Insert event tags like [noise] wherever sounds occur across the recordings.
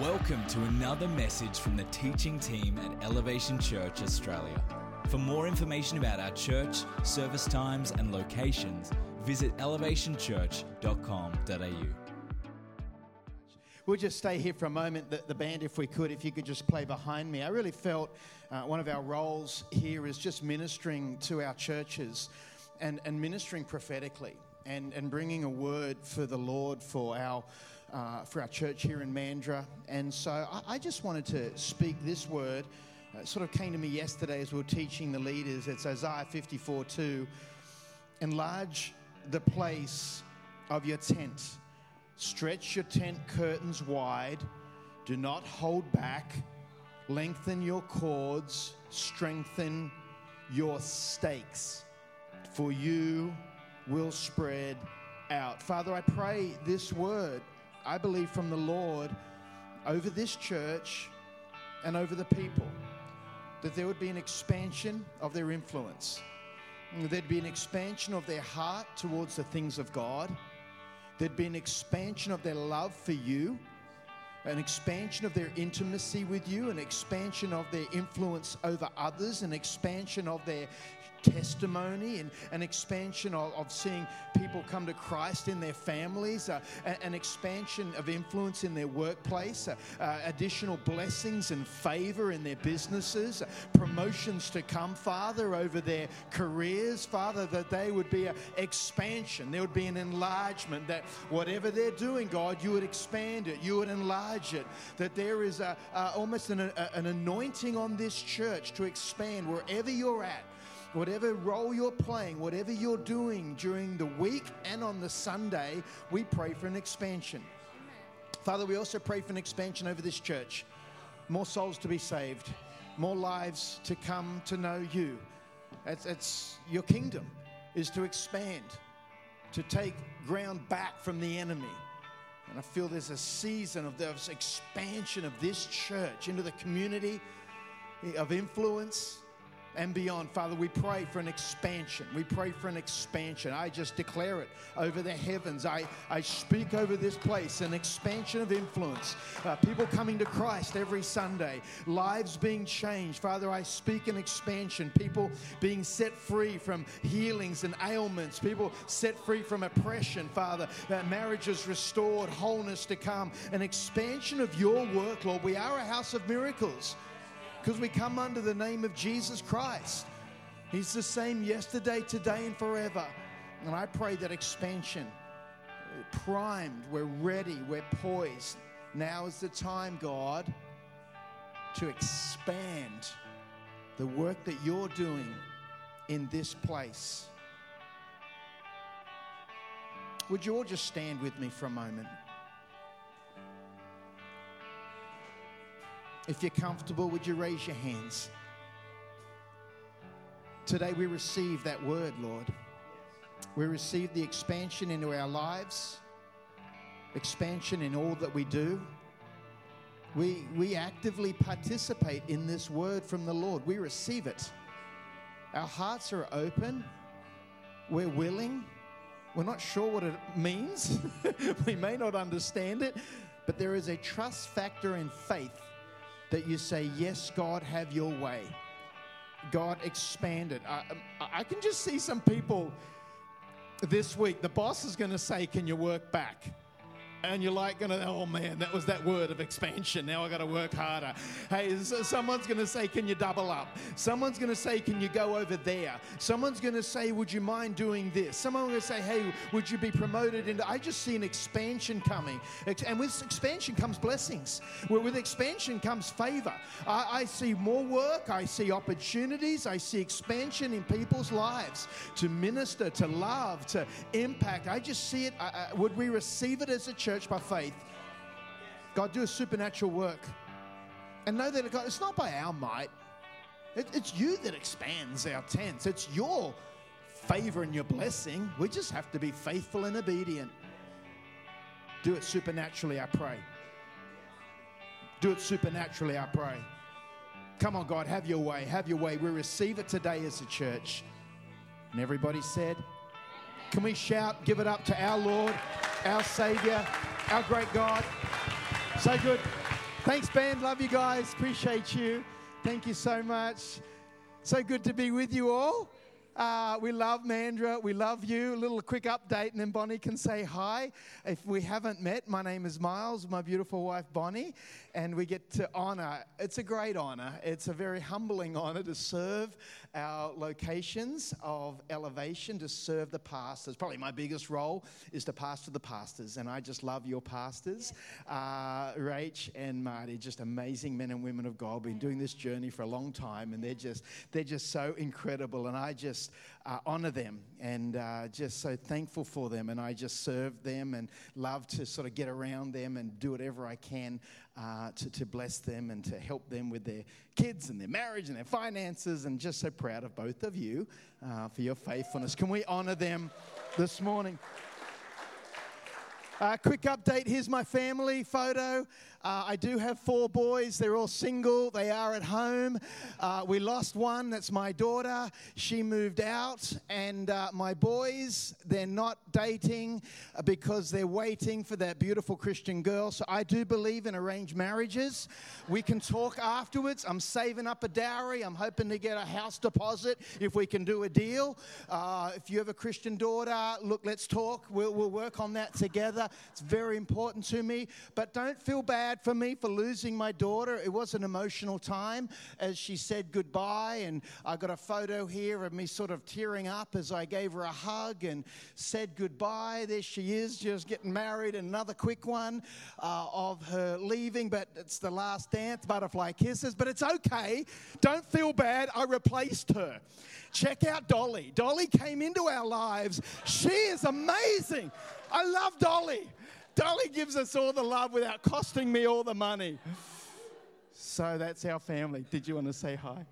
Welcome to another message from the teaching team at Elevation Church Australia. For more information about our church, service times, and locations, visit elevationchurch.com.au. We'll just stay here for a moment. The, the band, if we could, if you could just play behind me. I really felt uh, one of our roles here is just ministering to our churches and, and ministering prophetically and, and bringing a word for the Lord for our, uh, for our church here in Mandurah. And so I, I just wanted to speak this word. Uh, sort of came to me yesterday as we were teaching the leaders. It's Isaiah 54 2. Enlarge the place of your tent. Stretch your tent curtains wide. Do not hold back. Lengthen your cords. Strengthen your stakes. For you will spread out. Father, I pray this word, I believe from the Lord, over this church and over the people, that there would be an expansion of their influence. There'd be an expansion of their heart towards the things of God. There'd be an expansion of their love for you, an expansion of their intimacy with you, an expansion of their influence over others, an expansion of their testimony and an expansion of, of seeing people come to Christ in their families, uh, an expansion of influence in their workplace, uh, uh, additional blessings and favor in their businesses, uh, promotions to come, Father, over their careers, Father, that they would be an expansion. There would be an enlargement that whatever they're doing, God, you would expand it, you would enlarge that there is a, almost an, a, an anointing on this church to expand wherever you're at whatever role you're playing, whatever you're doing during the week and on the Sunday, we pray for an expansion. Father, we also pray for an expansion over this church. More souls to be saved, more lives to come to know you. It's, it's your kingdom is to expand, to take ground back from the enemy. And I feel there's a season of this expansion of this church into the community of influence and beyond. Father, we pray for an expansion. We pray for an expansion. I just declare it over the heavens. I, I speak over this place an expansion of influence. Uh, people coming to Christ every Sunday, lives being changed. Father, I speak an expansion. People being set free from healings and ailments, people set free from oppression, Father. That marriages restored, wholeness to come, an expansion of your work, Lord. We are a house of miracles because we come under the name of Jesus Christ. He's the same yesterday, today, and forever. And I pray that expansion, primed, we're ready, we're poised. Now is the time, God, to expand the work that you're doing in this place. Would you all just stand with me for a moment? If you're comfortable, would you raise your hands? Today we receive that word, Lord. We receive the expansion into our lives, expansion in all that we do. We, we actively participate in this word from the Lord. We receive it. Our hearts are open. We're willing. We're not sure what it means. [laughs] we may not understand it, but there is a trust factor in faith that you say, Yes, God, have your way. God, expand it. Um, I, I can just see some people this week. The boss is going to say, Can you work back? And you're like gonna oh man that was that word of expansion. Now i got to work harder. Hey someone's gonna say can you double up? Someone's gonna say can you go over there? Someone's gonna say would you mind doing this? Someone's gonna say hey would you be promoted into i just see an expansion coming. And with expansion comes blessings. With expansion comes favor. I, I see more work. I see opportunities. I see expansion in people's lives to minister to love to impact. I just see it I, I, would we receive it as a church church by faith. God, do a supernatural work. And know that God, it's not by our might, it, it's you that expands our tents. It's your favor and your blessing. We just have to be faithful and obedient. Do it supernaturally, I pray. Do it supernaturally, I pray. Come on, God, have your way. Have your way. We receive it today as a church. And everybody said, Can we shout, give it up to our Lord? our Savior, our great God. So good. Thanks, band. Love you guys. Appreciate you. Thank you so much. So good to be with you all. Uh, we love Mandurah. We love you. A little quick update, and then Bonnie can say hi. If we haven't met, my name is Miles, my beautiful wife Bonnie, and we get to honor. It's a great honor. It's a very humbling honor to serve our locations of elevation, to serve the pastors. Probably my biggest role is to pastor the pastors, and I just love your pastors, uh, Rach and Marty. Just amazing men and women of God. Been doing this journey for a long time, and they're just they're just so incredible, and I just uh, honor them and uh, just so thankful for them. And I just serve them and love to sort of get around them and do whatever I can uh, to, to bless them and to help them with their kids and their marriage and their finances. And just so proud of both of you uh, for your faithfulness. Can we honor them this morning? Uh, quick update here's my family photo. Uh, I do have four boys. They're all single. They are at home. Uh, we lost one. That's my daughter. She moved out. And uh, my boys, they're not dating because they're waiting for that beautiful Christian girl. So I do believe in arranged marriages. We can talk afterwards. I'm saving up a dowry. I'm hoping to get a house deposit if we can do a deal. Uh, if you have a Christian daughter, look, let's talk. We'll, we'll work on that together. It's very important to me. But don't feel bad bad for me for losing my daughter. It was an emotional time as she said goodbye. And I got a photo here of me sort of tearing up as I gave her a hug and said goodbye. There she is, just getting married. Another quick one uh, of her leaving, but it's the last dance, butterfly kisses. But it's okay. Don't feel bad. I replaced her. Check out Dolly. Dolly came into our lives. She is amazing. I love Dolly. Dolly gives us all the love without costing me all the money. So that's our family. Did you want to say hi?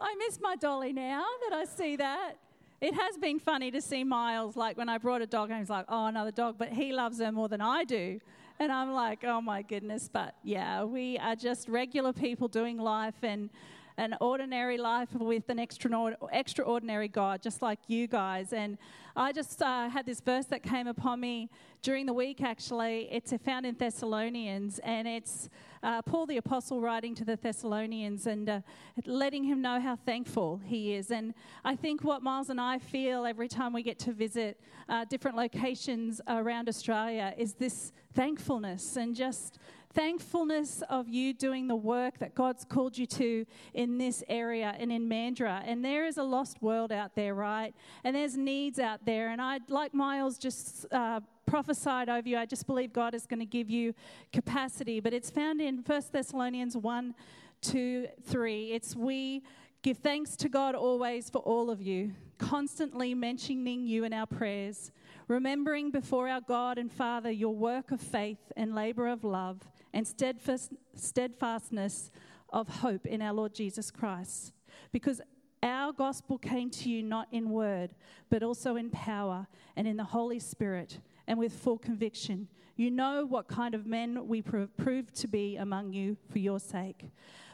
I miss my Dolly now that I see that. It has been funny to see Miles, like when I brought a dog and he's like, oh, another dog, but he loves her more than I do. And I'm like, oh my goodness. But yeah, we are just regular people doing life and an ordinary life with an extraordinary God, just like you guys. And I just uh, had this verse that came upon me during the week, actually. It's found in Thessalonians, and it's uh, Paul the Apostle writing to the Thessalonians and uh, letting him know how thankful he is. And I think what Miles and I feel every time we get to visit uh, different locations around Australia is this thankfulness and just thankfulness of you doing the work that God's called you to in this area and in Mandurah. And there is a lost world out there, right? And there's needs out there. And I, like Miles just uh, prophesied over you, I just believe God is going to give you capacity. But it's found in 1 Thessalonians 1, 2, 3. It's we give thanks to God always for all of you, constantly mentioning you in our prayers remembering before our God and Father your work of faith and labor of love and steadfast, steadfastness of hope in our Lord Jesus Christ. Because our gospel came to you not in word, but also in power and in the Holy Spirit and with full conviction. You know what kind of men we proved to be among you for your sake.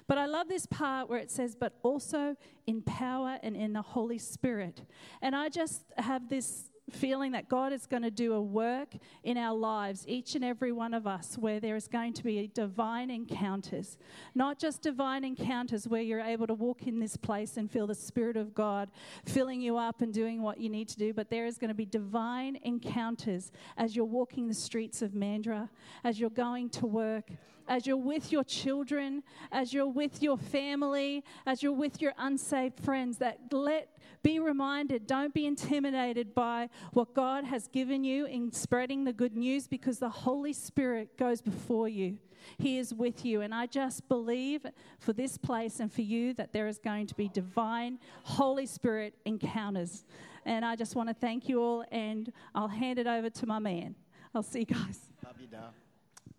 But I love this part where it says, but also in power and in the Holy Spirit. And I just have this feeling that God is going to do a work in our lives, each and every one of us, where there is going to be divine encounters. Not just divine encounters where you're able to walk in this place and feel the Spirit of God filling you up and doing what you need to do, but there is going to be divine encounters as you're walking the streets of Mandurah, as you're going to work as you're with your children, as you're with your family, as you're with your unsaved friends, that let be reminded, don't be intimidated by what God has given you in spreading the good news because the Holy Spirit goes before you. He is with you. And I just believe for this place and for you that there is going to be divine Holy Spirit encounters. And I just want to thank you all, and I'll hand it over to my man. I'll see you guys.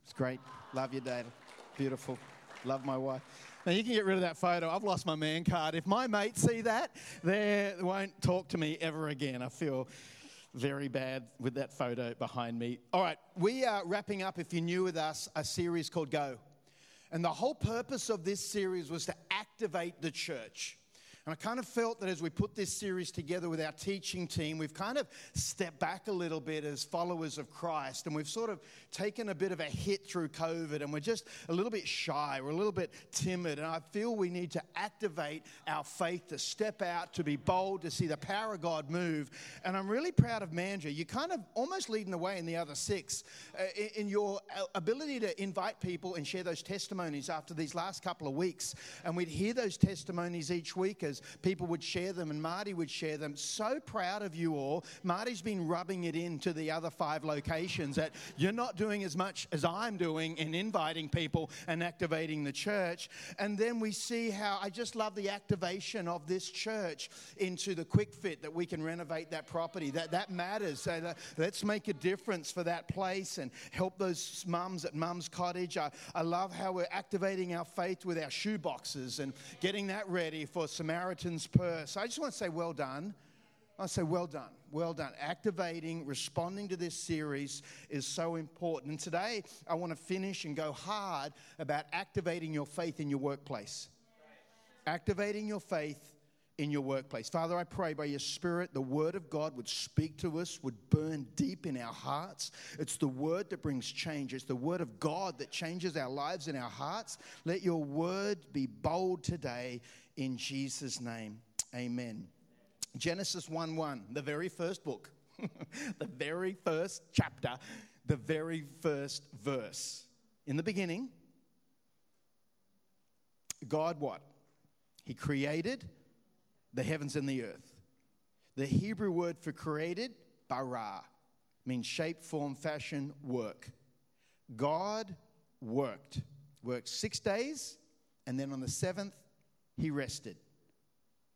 It's great. Love you, Dale. Beautiful. Love my wife. Now you can get rid of that photo. I've lost my man card. If my mates see that, they won't talk to me ever again. I feel very bad with that photo behind me. All right, we are wrapping up, if you're new with us, a series called Go. And the whole purpose of this series was to activate the church. And I kind of felt that as we put this series together with our teaching team, we've kind of stepped back a little bit as followers of Christ. And we've sort of taken a bit of a hit through COVID and we're just a little bit shy. We're a little bit timid. And I feel we need to activate our faith, to step out, to be bold, to see the power of God move. And I'm really proud of Mandurah. You're kind of almost leading the way in the other six uh, in your ability to invite people and share those testimonies after these last couple of weeks. And we'd hear those testimonies each week as people would share them and Marty would share them. So proud of you all. Marty's been rubbing it into the other five locations that you're not doing as much as I'm doing in inviting people and activating the church. And then we see how I just love the activation of this church into the quick fit that we can renovate that property. That, that matters. So that, let's make a difference for that place and help those mums at Mum's Cottage. I, I love how we're activating our faith with our shoe boxes and getting that ready for Samaritan Samaritan's Purse. I just want to say, well done. I say, well done, well done. Activating, responding to this series is so important. And today, I want to finish and go hard about activating your faith in your workplace. Activating your faith in your workplace. Father, I pray by your Spirit, the Word of God would speak to us, would burn deep in our hearts. It's the Word that brings change, it's the Word of God that changes our lives and our hearts. Let your Word be bold today in Jesus' name. Amen. Genesis 1 1, the very first book, [laughs] the very first chapter, the very first verse. In the beginning, God what? He created the heavens and the earth. The Hebrew word for created, bara, means shape, form, fashion, work. God worked. Worked six days, and then on the seventh, he rested.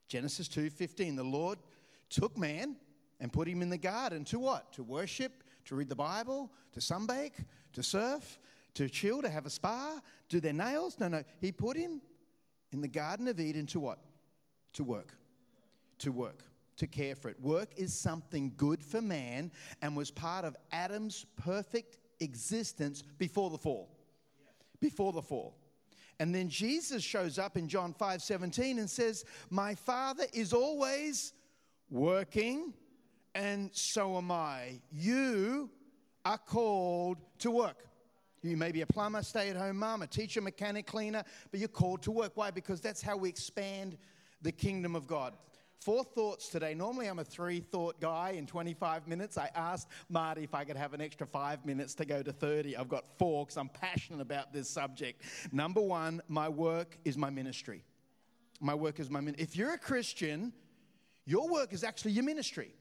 Genesis 2:15 The Lord took man and put him in the garden to what? To worship, to read the Bible, to sunbake, to surf, to chill, to have a spa, do their nails. No, no. He put him in the Garden of Eden to what? To work. To work. To care for it. Work is something good for man and was part of Adam's perfect existence before the fall. Before the fall. And then Jesus shows up in John 5 17 and says, My Father is always working, and so am I. You are called to work. You may be a plumber, stay at home mom, a teacher, mechanic, cleaner, but you're called to work. Why? Because that's how we expand the kingdom of God. Four thoughts today. Normally, I'm a three thought guy in 25 minutes. I asked Marty if I could have an extra five minutes to go to 30. I've got four because I'm passionate about this subject. Number one, my work is my ministry. My work is my ministry. If you're a Christian, your work is actually your ministry.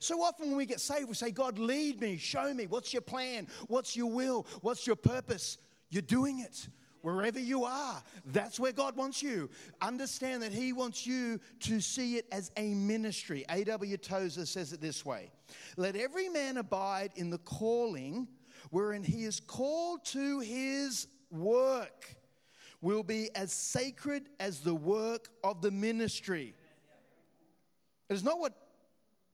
So often when we get saved, we say, God, lead me, show me. What's your plan? What's your will? What's your purpose? You're doing it wherever you are. That's where God wants you. Understand that He wants you to see it as a ministry. A.W. Tozer says it this way Let every man abide in the calling wherein he is called to his work, will be as sacred as the work of the ministry. It is not what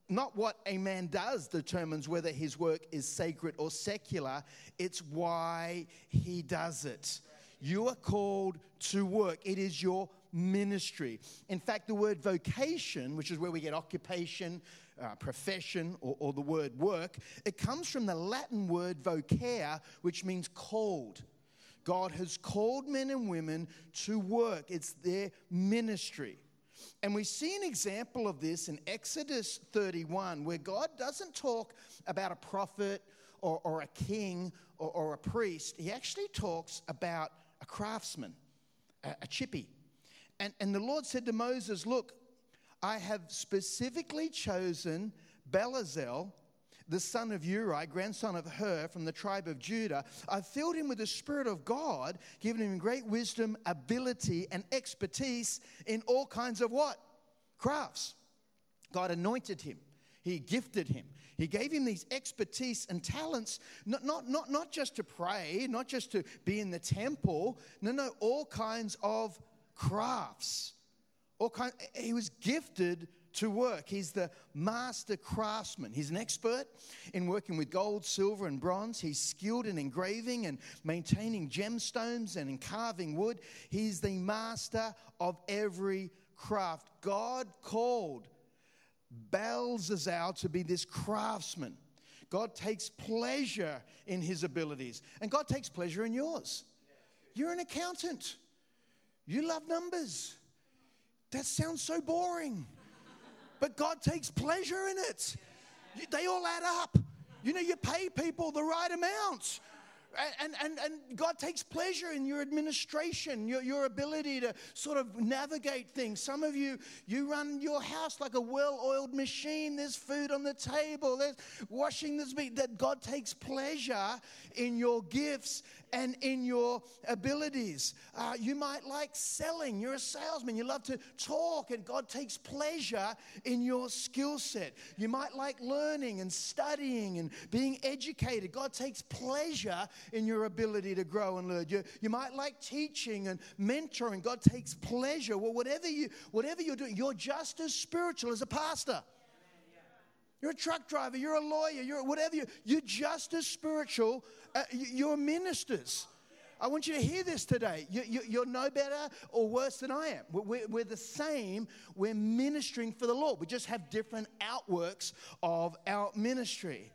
not what a man does determines whether his work is sacred or secular, it's why he does it. You are called to work, it is your ministry. In fact, the word vocation, which is where we get occupation, uh, profession, or, or the word work, it comes from the Latin word vocare, which means called. God has called men and women to work, it's their ministry. And we see an example of this in Exodus 31, where God doesn't talk about a prophet or, or a king or, or a priest. He actually talks about a craftsman, a, a chippy. And, and the Lord said to Moses, Look, I have specifically chosen Bezalel, the son of Uri, grandson of Hur from the tribe of Judah. I've filled him with the Spirit of God, given him great wisdom, ability, and expertise in all kinds of what? Crafts. God anointed him, He gifted him. He gave him these expertise and talents, not, not, not, not just to pray, not just to be in the temple, no, no, all kinds of crafts. All kind, he was gifted to work. He's the master craftsman. He's an expert in working with gold, silver, and bronze. He's skilled in engraving and maintaining gemstones and in carving wood. He's the master of every craft. God called Belshazzar to be this craftsman. God takes pleasure in his abilities, and God takes pleasure in yours. You're an accountant, you love numbers. That sounds so boring, but God takes pleasure in it. They all add up. You know, you pay people the right amount and, and, and God takes pleasure in your administration, your, your ability to sort of navigate things. Some of you, you run your house like a well oiled machine. There's food on the table, there's washing this meat. That God takes pleasure in your gifts and in your abilities. Uh, you might like selling, you're a salesman, you love to talk, and God takes pleasure in your skill set. You might like learning and studying and being educated. God takes pleasure in your ability to grow and learn. You, you might like teaching and mentoring. God takes pleasure. Well, whatever, you, whatever you're doing, you're just as spiritual as a pastor. You're a truck driver, you're a lawyer, you're whatever. You're, you're just as spiritual. Uh, you're ministers. I want you to hear this today. You, are no better or worse than I am. We're, we're, the same. We're ministering for the Lord. We just have different outworks of our ministry.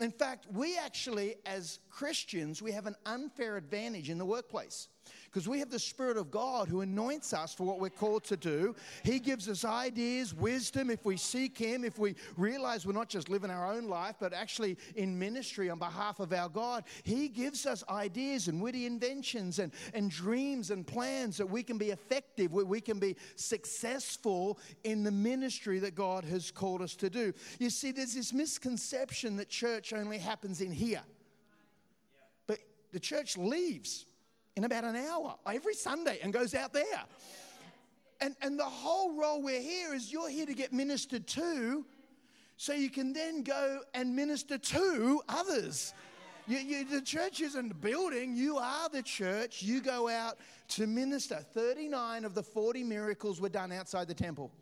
In fact, we actually, as Christians, we have an unfair advantage in the workplace because we have the Spirit of God who anoints us for what we're called to do. He gives us ideas, wisdom if we seek Him, if we realize we're not just living our own life, but actually in ministry on behalf of our God. He gives us ideas and witty inventions and, and dreams and plans that we can be effective, where we can be successful in the ministry that God has called us to do. You see, there's this misconception that church only happens in here. But the church leaves in about an hour every Sunday and goes out there. And, and the whole role we're here is you're here to get ministered to so you can then go and minister to others. You, you, the church isn't a building, you are the church. You go out to minister. 39 of the 40 miracles were done outside the temple.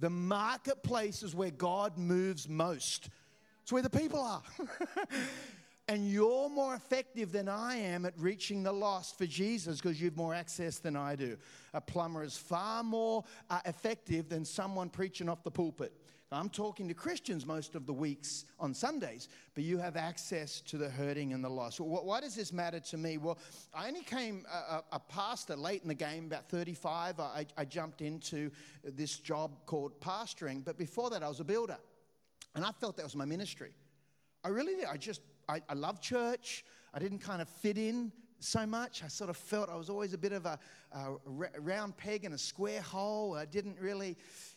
The marketplace is where God moves most. It's where the people are. [laughs] And you're more effective than I am at reaching the lost for Jesus because you've more access than I do. A plumber is far more uh, effective than someone preaching off the pulpit. I'm talking to Christians most of the weeks on Sundays, but you have access to the hurting and the lost. Well, why does this matter to me? Well, I only came a, a, a pastor late in the game, about 35. I, I jumped into this job called pastoring, but before that, I was a builder. And I felt that was my ministry. I really did. I just I, I love church. I didn't kind of fit in so much. I sort of felt I was always a bit of a, a round peg in a square hole. I didn't really,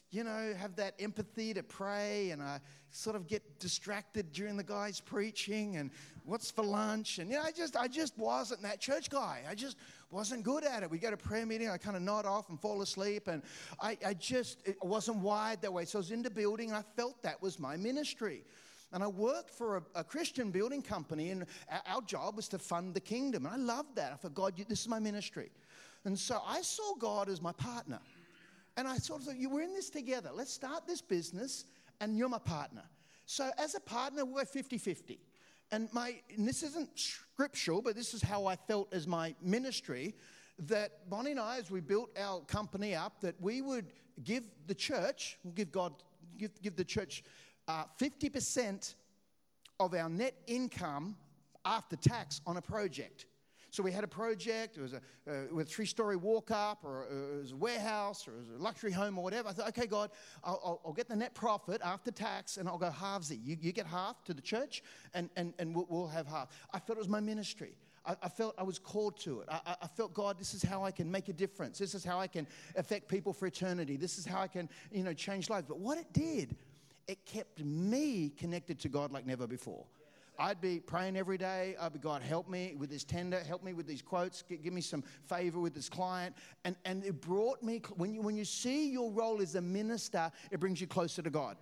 you know, have that empathy to pray, and I sort of get distracted during the guys preaching and what's for lunch, and you know, I just, I just wasn't that church guy. I just wasn't good at it. We go to prayer meeting, I kind of nod off and fall asleep, and I, I just wasn't wired that way. So I was in the building, I felt that was my ministry. And I worked for a, a Christian building company, and our, job was to fund the kingdom. And I loved that. I thought, God, you, this is my ministry. And so I saw God as my partner. And I sort of thought, we're in this together. Let's start this business, and you're my partner. So as a partner, we're 50 50. And, my, and this isn't scriptural, but this is how I felt as my ministry that Bonnie and I, as we built our company up, that we would give the church, give God, give, give the church uh, 50% of our net income after tax on a project. So we had a project, it was a, uh, a three story walk up, or uh, it was a warehouse, or it was a luxury home, or whatever. I thought, okay, God, I'll, I'll, get the net profit after tax and I'll go halvesy. You, you get half to the church, and, and, and we'll, we'll have half. I felt it was my ministry. I, felt I was called to it. I, I, felt, God, this is how I can make a difference. This is how I can affect people for eternity. This is how I can, you know, change lives. But what it did it kept me connected to God like never before. I'd be praying every day. I'd be, God, help me with this tender, help me with these quotes, give me some favor with this client. And, and it brought me, when you, when you see your role as a minister, it brings you closer to God.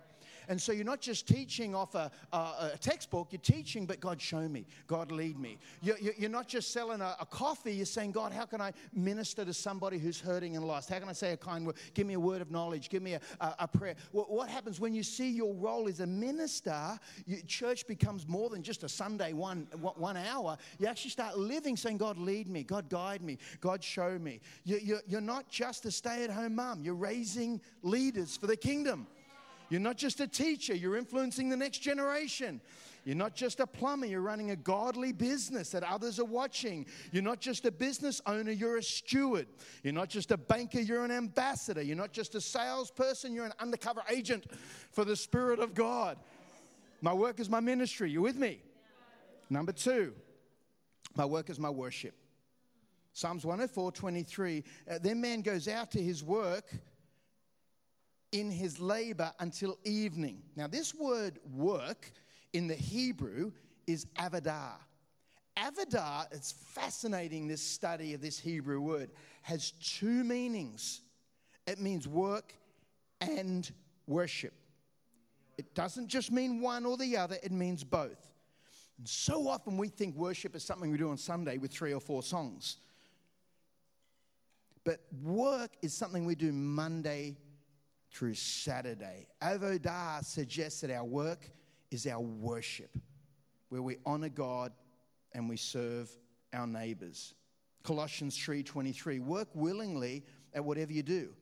And so you're not just teaching off a, a, a textbook, you're teaching, but God, show me. God, lead me. You're, you're not just selling a, a, coffee, you're saying, God, how can I minister to somebody who's hurting and lost? How can I say a kind word? Give me a word of knowledge. Give me a, a prayer. What, what, happens when you see your role as a minister? You, church becomes more than just a Sunday one, one hour. You actually start living, saying, God, lead me. God, guide me. God, show me. You, you're, you're not just a stay at home mom, you're raising leaders for the kingdom. You're not just a teacher, you're influencing the next generation. You're not just a plumber, you're running a godly business that others are watching. You're not just a business owner, you're a steward. You're not just a banker, you're an ambassador. You're not just a salesperson, you're an undercover agent for the Spirit of God. My work is my ministry. You with me? Number two, my work is my worship. Psalms 104 23. Uh, then man goes out to his work in his labor until evening. Now, this word work in the Hebrew is avodah. Avodah, it's fascinating, this study of this Hebrew word, has two meanings. It means work and worship. It doesn't just mean one or the other, it means both. And so often we think worship is something we do on Sunday with three or four songs. But work is something we do Monday through Saturday. Avodah suggests that our work is our worship, where we honor God and we serve our neighbors. Colossians 3:23 Work willingly at whatever you do,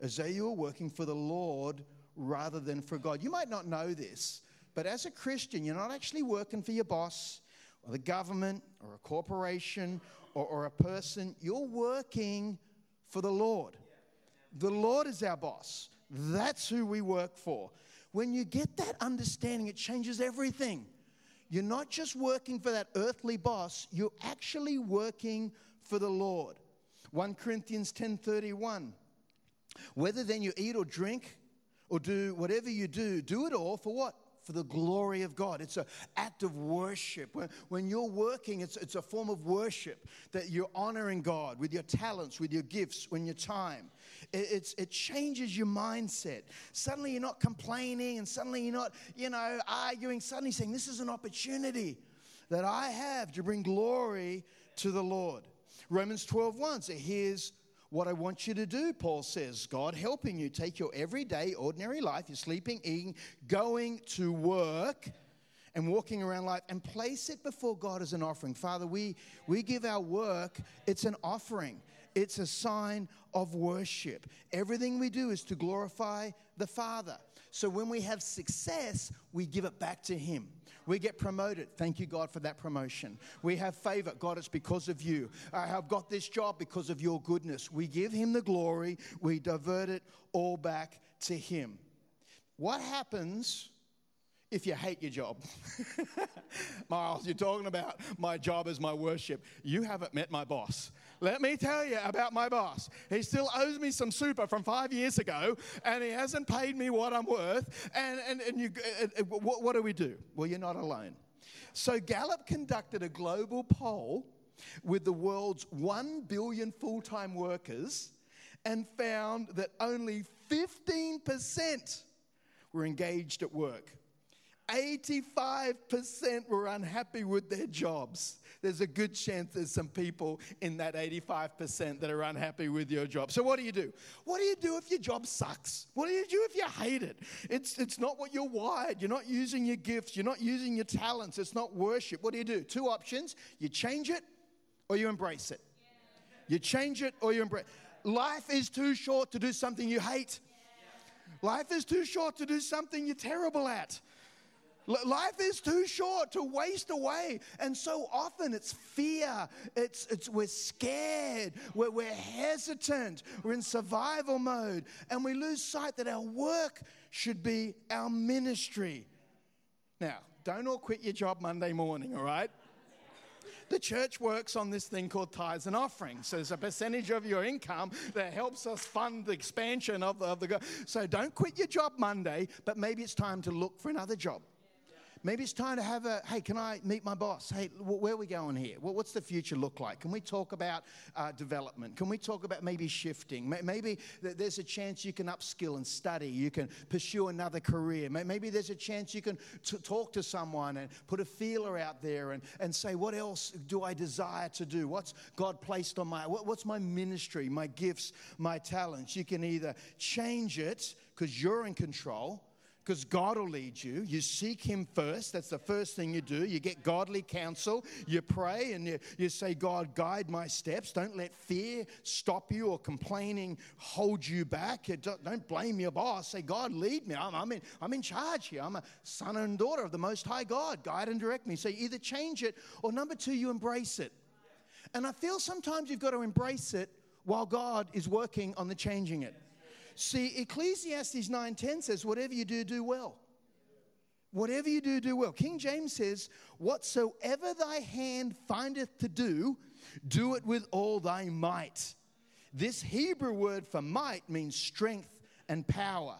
as though you are working for the Lord rather than for God. You might not know this, but as a Christian, you're not actually working for your boss or the government or a corporation or, or a person. You're working for the Lord. The Lord is our boss. That's who we work for. When you get that understanding, it changes everything. You're not just working for that earthly boss, you're actually working for the Lord. 1 Corinthians 10:31 Whether then you eat or drink or do whatever you do, do it all for what? for the glory of God. It's an act of worship. When, when you're working, it's, it's a form of worship that you're honoring God with your talents, with your gifts, with your time. It, it changes your mindset. Suddenly you're not complaining and suddenly you're not, you know, arguing. Suddenly saying, This is an opportunity that I have to bring glory to the Lord. Romans 12 1 says, Here's what I want you to do, Paul says. God helping you take your everyday, ordinary life, you're sleeping, eating, going to work, and walking around life and place it before God as an offering. Father, we, we give our work, it's an offering, it's a sign of worship. Everything we do is to glorify the Father. So when we have success, we give it back to Him. We get promoted. Thank you, God, for that promotion. We have favor. God, it's because of you. I have got this job because of your goodness. We give Him the glory, we divert it all back to Him. What happens if you hate your job? [laughs] Miles, you're talking about my job as my worship. You haven't met my boss. Let me tell you about my boss. He still owes me some super from five years ago, and he hasn't paid me what I'm worth. And, and, and you, uh, uh, what, what do we do? Well, you're not alone. So Gallup conducted a global poll with the world's 1 billion full time workers and found that only 15% were engaged at work. 85% were unhappy with their jobs. There's a good chance there's some people in that 85% that are unhappy with your job. So, what do you do? What do you do if your job sucks? What do you do if you hate it? It's, it's not what you're wired. You're not using your gifts. You're not using your talents. It's not worship. What do you do? Two options you change it or you embrace it. You change it or you embrace it. Life is too short to do something you hate. Life is too short to do something you're terrible at. Life is too short to waste away. And so often it's fear. It's, it's, we're scared. We're, we're hesitant. We're in survival mode. And we lose sight that our work should be our ministry. Now, don't all quit your job Monday morning, all right? The church works on this thing called tithes and offerings. So there's a percentage of your income that helps us fund the expansion of the, of the. So don't quit your job Monday, but maybe it's time to look for another job Maybe it's time to have a, hey, can I meet my boss? Hey, wh- where are we going here? Wh- What's the future look like? Can we talk about uh, development? Can we talk about maybe shifting? May- Maybe th- there's a chance you can upskill and study. You can pursue another career. May- Maybe there's a chance you can t- talk to someone and put a feeler out there and, and say, what else do I desire to do? What's God placed on my, what, what's my ministry, my gifts, my talents? You can either change it because you're in control because God will lead you. You seek Him first. That's the first thing you do. You get godly counsel. You pray and you, you say, God, guide my steps. Don't let fear stop you or complaining hold you back. You Don't don't blame your boss. Say, God, lead me. I'm, I'm, in, I'm in charge here. I'm a son and daughter of the Most High God. Guide and direct me. So either change it or number two, you embrace it. And I feel sometimes you've got to embrace it while God is working on the changing it. See, Ecclesiastes 9:10 says, "Whatever you do, do well." Whatever you do, do well. King James says, Whatsoever thy hand findeth to do, do it with all thy might. This Hebrew word for might means strength and power.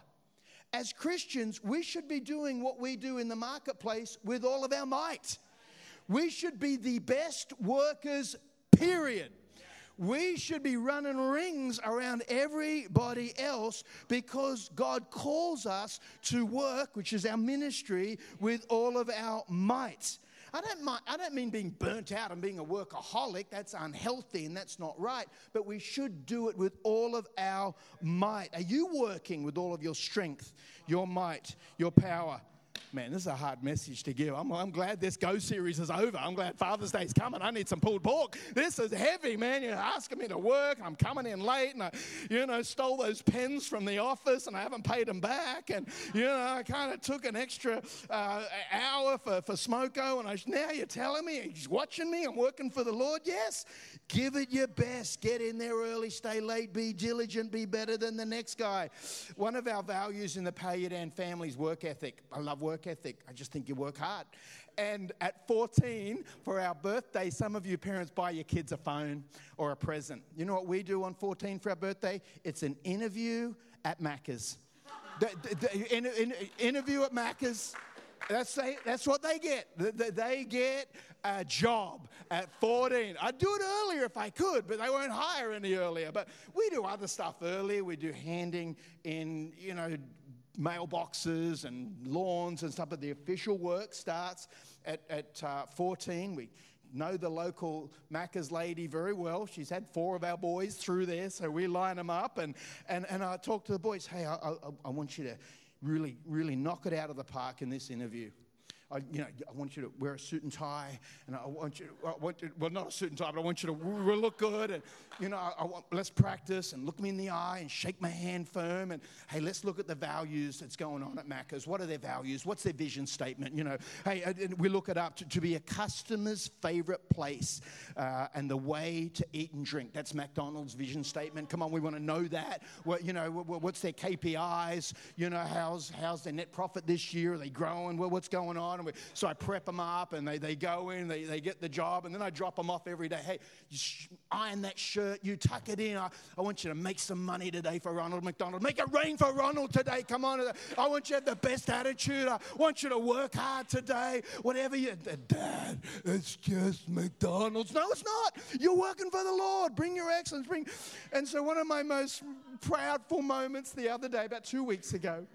As Christians, we should be doing what we do in the marketplace with all of our might. We should be the best workers, period. We should be running rings around everybody else because God calls us to work, which is our ministry, with all of our might. I don't, mind, I don't mean being burnt out and being a workaholic. That's unhealthy and that's not right. But we should do it with all of our might. Are you working with all of your strength, your might, your power? Man, this is a hard message to give. I'm, I'm glad this Go series is over. I'm glad Father's Day's coming. I need some pulled pork. This is heavy, man. You're asking me to work. I'm coming in late, and I, you know, stole those pens from the office, and I haven't paid them back. And you know, I kind of took an extra uh, hour for for Smoko, and I, now you're telling me he's watching me. I'm working for the Lord. Yes, give it your best. Get in there early. Stay late. Be diligent. Be better than the next guy. One of our values in the Paludan family is work ethic. I love work ethic. I just think you work hard. And at 14, for our birthday, some of you parents buy your kids a phone or a present. You know what we do on 14 for our birthday? It's an interview at Macca's. The, the- the in- in- interview at Macca's. That's, they, that's what they get. They- get a job at 14. I'd do it earlier if I could, but they won't hire any earlier. But we do other stuff earlier. We do handing in, you know, mailboxes and lawns and stuff, but the official work starts at, at uh, 14. We know the local Macca's lady very well. She's had four of our boys through there, so we line them up. And, and, and I talk to the boys, hey, I, I, I want you to really, really knock it out of the park in this interview. I, you know, I want you to wear a suit and tie, and I want you, to, I want you, well, not a suit and tie, but I want you to look good, and you know, I, want, let's practice and look me in the eye and shake my hand firm, and hey, let's look at the values that's going on at Macca's. What are their values? What's their vision statement? You know, hey, we look it up to, to be a customer's favorite place uh, and the way to eat and drink. That's McDonald's vision statement. Come on, we want to know that. What you know, what, what's their KPIs? You know, how's how's their net profit this year? Are they growing? Well, what's going on? And we, so I prep them up, and they, they go in, they, they get the job, and then I drop them off every day. Hey, sh- iron that shirt, you tuck it in. I, I want you to make some money today for Ronald McDonald. Make it rain for Ronald today. Come on, I want you to have the best attitude. I want you to work hard today. Whatever you, Dad, it's just McDonald's. No, it's not. You're working for the Lord. Bring your excellence. Bring. And so one of my most proudful moments the other day, about two weeks ago,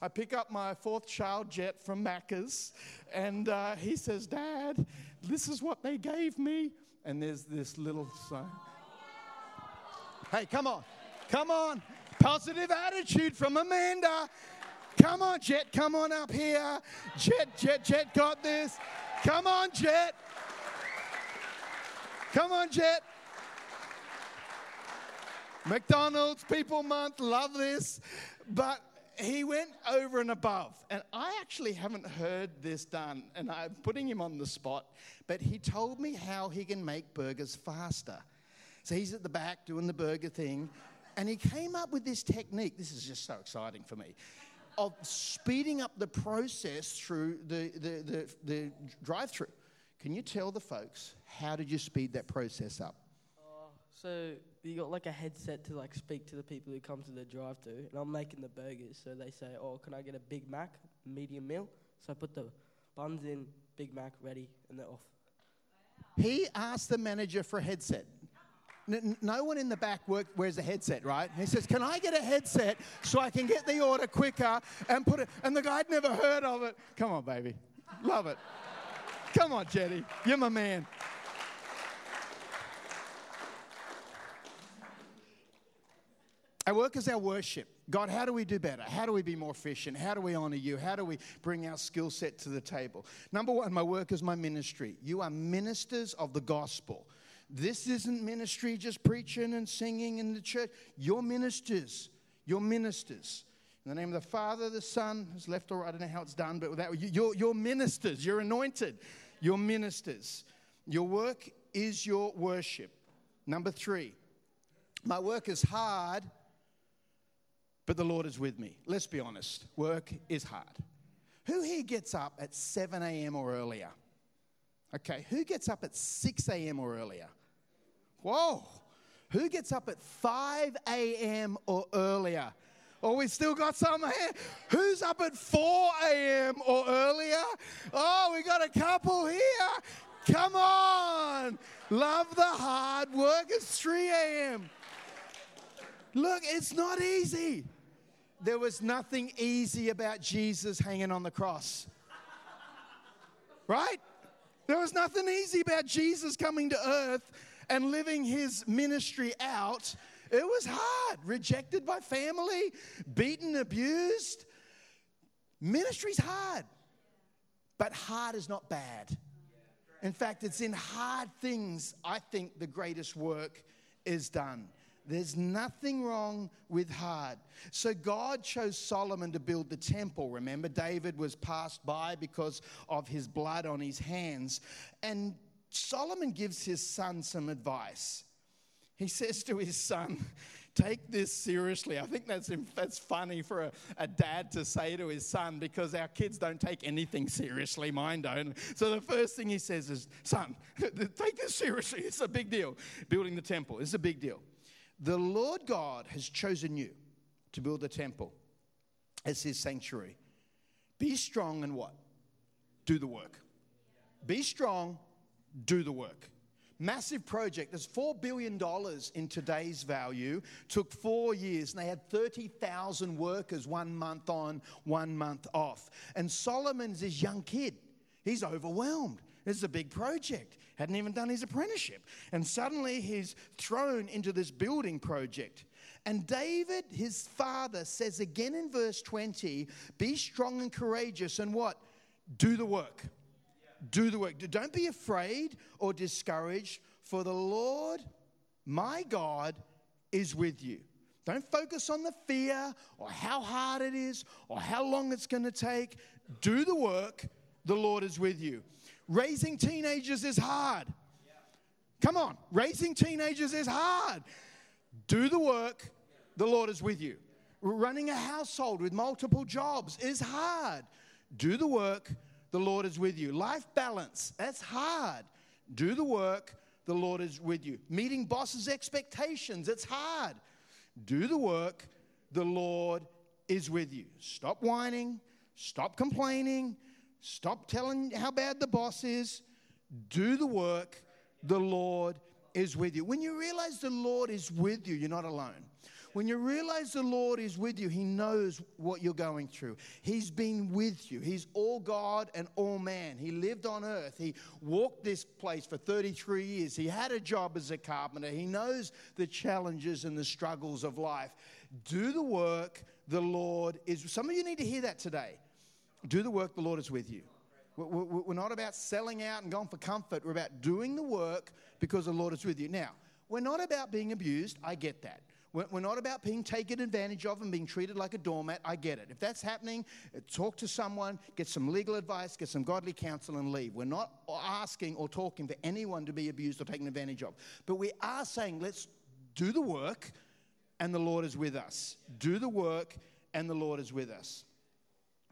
I pick up my fourth child jet from Macca's, and uh, he says, Dad, this is what they gave me. And there's this little sign. Hey, come on. Come on. Positive attitude from Amanda. Come on, Jet. Come on up here. Jet, Jet, Jet got this. Come on, Jet. Come on, Jet. McDonald's People Month, love this. But he went over and above. And I actually haven't heard this done, and I'm putting him on the spot. But he told me how he can make burgers faster. So he's at the back doing the burger thing, and he came up with this technique. This is just so exciting for me. Of speeding up the process through the, the, the, the drive through. Can you tell the folks how did you speed that process up? So you got like a headset to like speak to the people who come to the drive-through, and I'm making the burgers. So they say, "Oh, can I get a Big Mac, medium meal?" So I put the buns in, Big Mac ready, and they're off. He asked the manager for a headset. No one in the back work, wears a headset, right? He says, Can I get a headset so I can get the order quicker and put it? And the guy had never heard of it. Come on, baby. Love it. Come on, Jetty. You're my man. Our work is our worship. God, how do we do better? How do we be more efficient? How do we honor you? How do we bring our skill set to the table? Number one, my work is my ministry. You are ministers of the gospel. This isn't ministry just preaching and singing in the church. You're ministers. You're ministers. In the name of the Father, the Son, is left or right. I don't know how it's done, but without, you're, you're ministers. You're anointed. You're ministers. Your work is your worship. Number three, my work is hard but the Lord is with me. Let's be honest, work is hard. Who here gets up at 7 a.m. or earlier? Okay, who gets up at 6 a.m. or earlier? Whoa, who gets up at 5 a.m. or earlier? Oh, we still got some here. Who's up at 4 a.m. or earlier? Oh, we got a couple here. Come on. Love the hard work. It's 3 a.m. Look, it's not easy there was nothing easy about Jesus hanging on the cross. Right? There was nothing easy about Jesus coming to earth and living his ministry out. It was hard, rejected by family, beaten, abused. Ministry's hard, but hard is not bad. In fact, it's in hard things I think the greatest work is done. There's nothing wrong with hard. So God chose Solomon to build the temple. Remember, David was passed by because of his blood on his hands. And Solomon gives his son some advice. He says to his son, Take this seriously. I think that's, that's funny for a, a dad to say to his son because our kids don't take anything seriously. Mine don't. So the first thing he says is, Son, [laughs] take this seriously. It's a big deal. Building the temple is a big deal. The Lord God has chosen you to build a temple as his sanctuary. Be strong and what? Do the work. Be strong, do the work. Massive project. There's $4 billion in today's value. Took four years, and they had 30,000 workers one month on, one month off. And Solomon's this young kid. He's overwhelmed. This is a big project. Hadn't even done his apprenticeship. And suddenly he's thrown into this building project. And David, his father, says again in verse 20 be strong and courageous and what? Do the work. Do the work. Don't be afraid or discouraged, for the Lord, my God, is with you. Don't focus on the fear or how hard it is or how long it's going to take. Do the work. The Lord is with you. Raising teenagers is hard. Come on, raising teenagers is hard. Do the work, the Lord is with you. Running a household with multiple jobs is hard. Do the work, the Lord is with you. Life balance, that's hard. Do the work, the Lord is with you. Meeting bosses' expectations, it's hard. Do the work, the Lord is with you. Stop whining, stop complaining, Stop telling how bad the boss is. Do the work. The Lord is with you. When you realize the Lord is with you, you're not alone. When you realize the Lord is with you, He knows what you're going through. He's been with you. He's all God and all man. He lived on earth. He walked this place for 33 years. He had a job as a carpenter. He knows the challenges and the struggles of life. Do the work the Lord is. Some of you need to hear that today. Do the work, the Lord is with you. We're not about selling out and going for comfort. We're about doing the work because the Lord is with you. Now, we're not about being abused. I get that. We're not about being taken advantage of and being treated like a doormat. I get it. If that's happening, uh, talk to someone, get some legal advice, get some godly counsel, and leave. We're not asking or talking for anyone to be abused or taken advantage of. But we are saying, let's do the work, and the Lord is with us. Do the work, and the Lord is with us.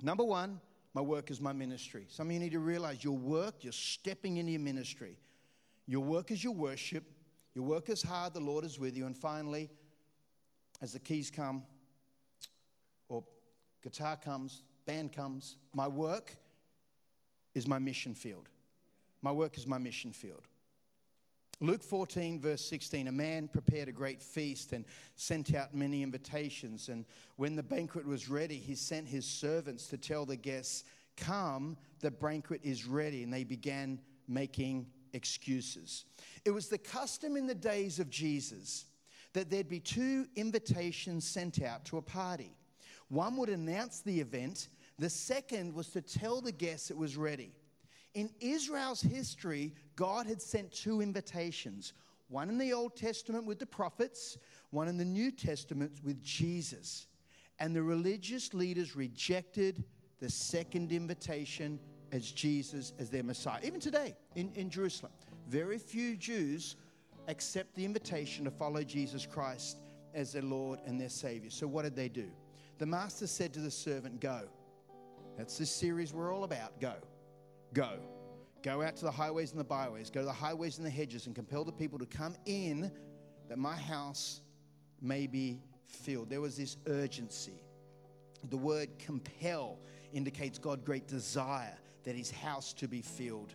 Number one, my work is my ministry. Some of you need to realize your work, you're stepping into your ministry. Your work is your worship. Your work is hard, the Lord is with you. And finally, as the keys come, or guitar comes, band comes, my work is my mission field. My work is my mission field. Luke 14, verse 16 a man prepared a great feast and sent out many invitations. And when the banquet was ready, he sent his servants to tell the guests, Come, the banquet is ready. And they began making excuses. It was the custom in the days of Jesus that there'd be two invitations sent out to a party. One would announce the event, the second was to tell the guests it was ready. In Israel's history, God had sent two invitations one in the Old Testament with the prophets, one in the New Testament with Jesus. And the religious leaders rejected the second invitation as Jesus as their Messiah. Even today in, in Jerusalem, very few Jews accept the invitation to follow Jesus Christ as their Lord and their Savior. So, what did they do? The master said to the servant, Go. That's this series we're all about. Go. Go. Go out to the highways and the byways. Go to the highways and the hedges and compel the people to come in that my house may be filled. There was this urgency. The word compel indicates God great desire that his house to be filled.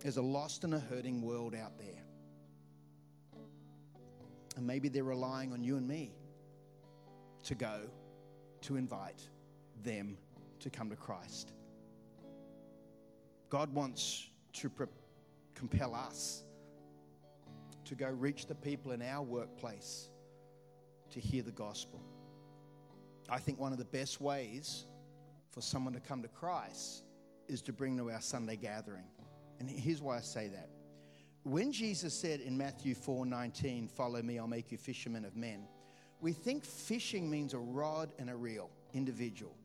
There's a lost and a hurting world out there. And maybe they're relying on you and me to go to invite them to come to Christ. God wants to pre- compel us to go reach the people in our workplace to hear the gospel. I think one of the best ways for someone to come to Christ is to bring to our Sunday gathering. And here's why I say that. When Jesus said in Matthew 4 19, Follow me, I'll make you fishermen of men, we think fishing means a rod and a reel, individual.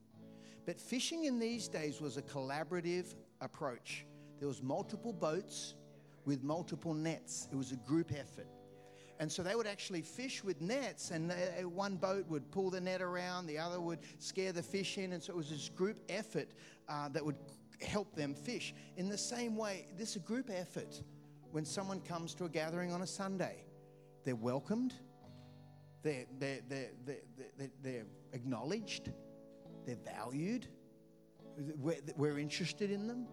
But fishing in these days was a collaborative approach. There was multiple boats with multiple nets. It was a group effort. And so they would actually fish with nets, and they, one boat would pull the net around, the other would scare the fish in. And so it was this group effort uh, that would help them fish. In the same way, this is a group effort when someone comes to a gathering on a Sunday. They're welcomed, they're, they're, they're, they're, they're acknowledged, they're valued, we're, we're interested in them.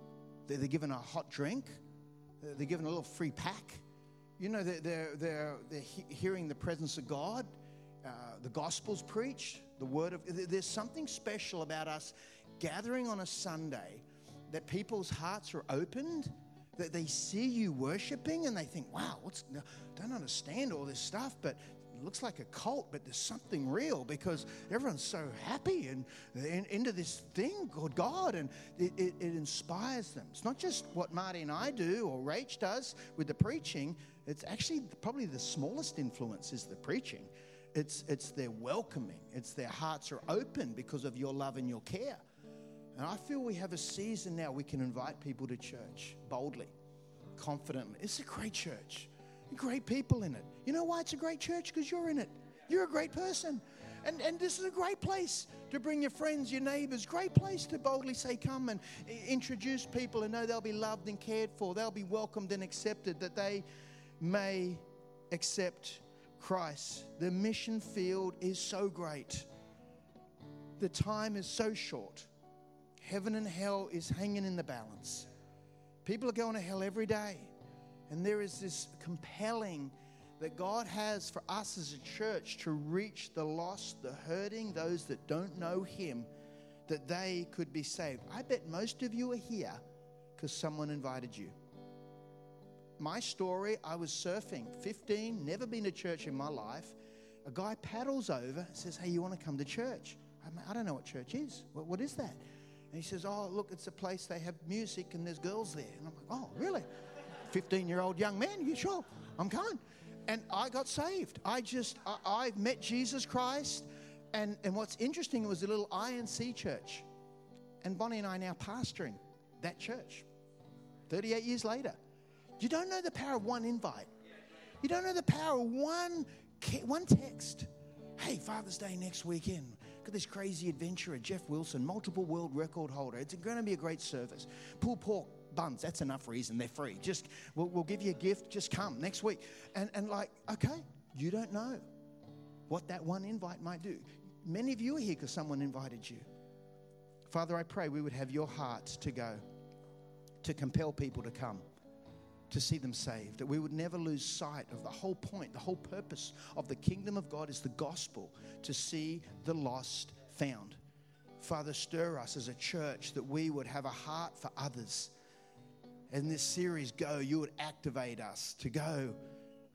They're, they're given a hot drink, they're given a little free pack. You know, they're, they're, they're, they're he- hearing the presence of God, uh, the gospel's preached, the word of. There's something special about us gathering on a Sunday that people's hearts are opened that they see you worshiping and they think, wow, what's, No, don't understand all this stuff, but looks like a cult, but there's something real because everyone's so happy and in, into this thing called God, and it, it, it, inspires them. It's not just what Marty and I do or Rach does with the preaching. It's actually probably the smallest influence is the preaching. It's, it's their welcoming. It's their hearts are open because of your love and your care. And I feel we have a season now we can invite people to church boldly, confidently. It's a great church, great people in it. You know why it's a great church? Because you're in it. You're a great person. And, and this is a great place to bring your friends, your neighbors. Great place to boldly say, Come and introduce people and know they'll be loved and cared for. They'll be welcomed and accepted, that they may accept Christ. The mission field is so great, the time is so short. Heaven and hell is hanging in the balance. People are going to hell every day. And there is this compelling that God has for us as a church to reach the lost, the hurting, those that don't know Him, that they could be saved. I bet most of you are here because someone invited you. My story I was surfing, 15, never been to church in my life. A guy paddles over and says, Hey, you want to come to church? I'm, I don't know what church is. what, what is that? And he says, Oh, look, it's a place they have music and there's girls there. And I'm like, Oh, really? 15 year old young man, you sure? I'm coming. And I got saved. I just, I, met Jesus Christ. And, and what's interesting was a little INC church. And Bonnie and I are now pastoring that church 38 years later. You don't know the power of one invite. You don't know the power of one, one text. Hey, Father's Day next weekend. Look at this crazy adventurer, Jeff Wilson, multiple world record holder. It's going to be a great service. Pulled pork buns, that's enough reason. They're free. Just, we'll, we'll give you a gift. Just come next week. And, and like, okay, you don't know what that one invite might do. Many of you are here because someone invited you. Father, I pray we would have your heart to go, to compel people to come, to see them saved, that we would never lose sight of the whole point, the whole purpose of the kingdom of God is the gospel, to see the lost found. Father, stir us as a church that we would have a heart for others. In this series, Go, you would activate us to go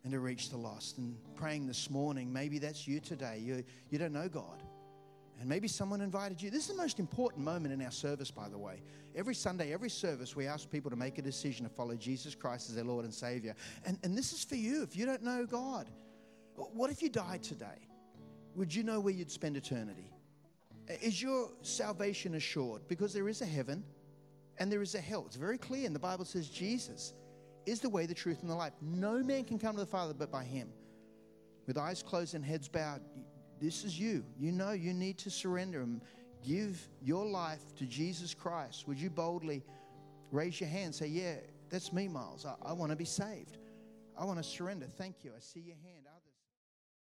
and to reach the lost. And praying this morning, maybe that's you today. You, you don't know God. And maybe someone invited you. This is the most important moment in our service, by the way. Every Sunday, every service, we ask people to make a decision to follow Jesus Christ as their Lord and Savior. And, and this is for you if you don't know God. What if you died today? Would you know where you'd spend eternity? Is your salvation assured? Because there is a heaven and there is a hell. It's very clear. And the Bible says Jesus is the way, the truth, and the life. No man can come to the Father but by him. With eyes closed and heads bowed, this is you. You know you need to surrender and give your life to Jesus Christ. Would you boldly raise your hand say, Yeah, that's me, Miles. I, I want to be saved. I want to surrender. Thank you. I see your hand. Others.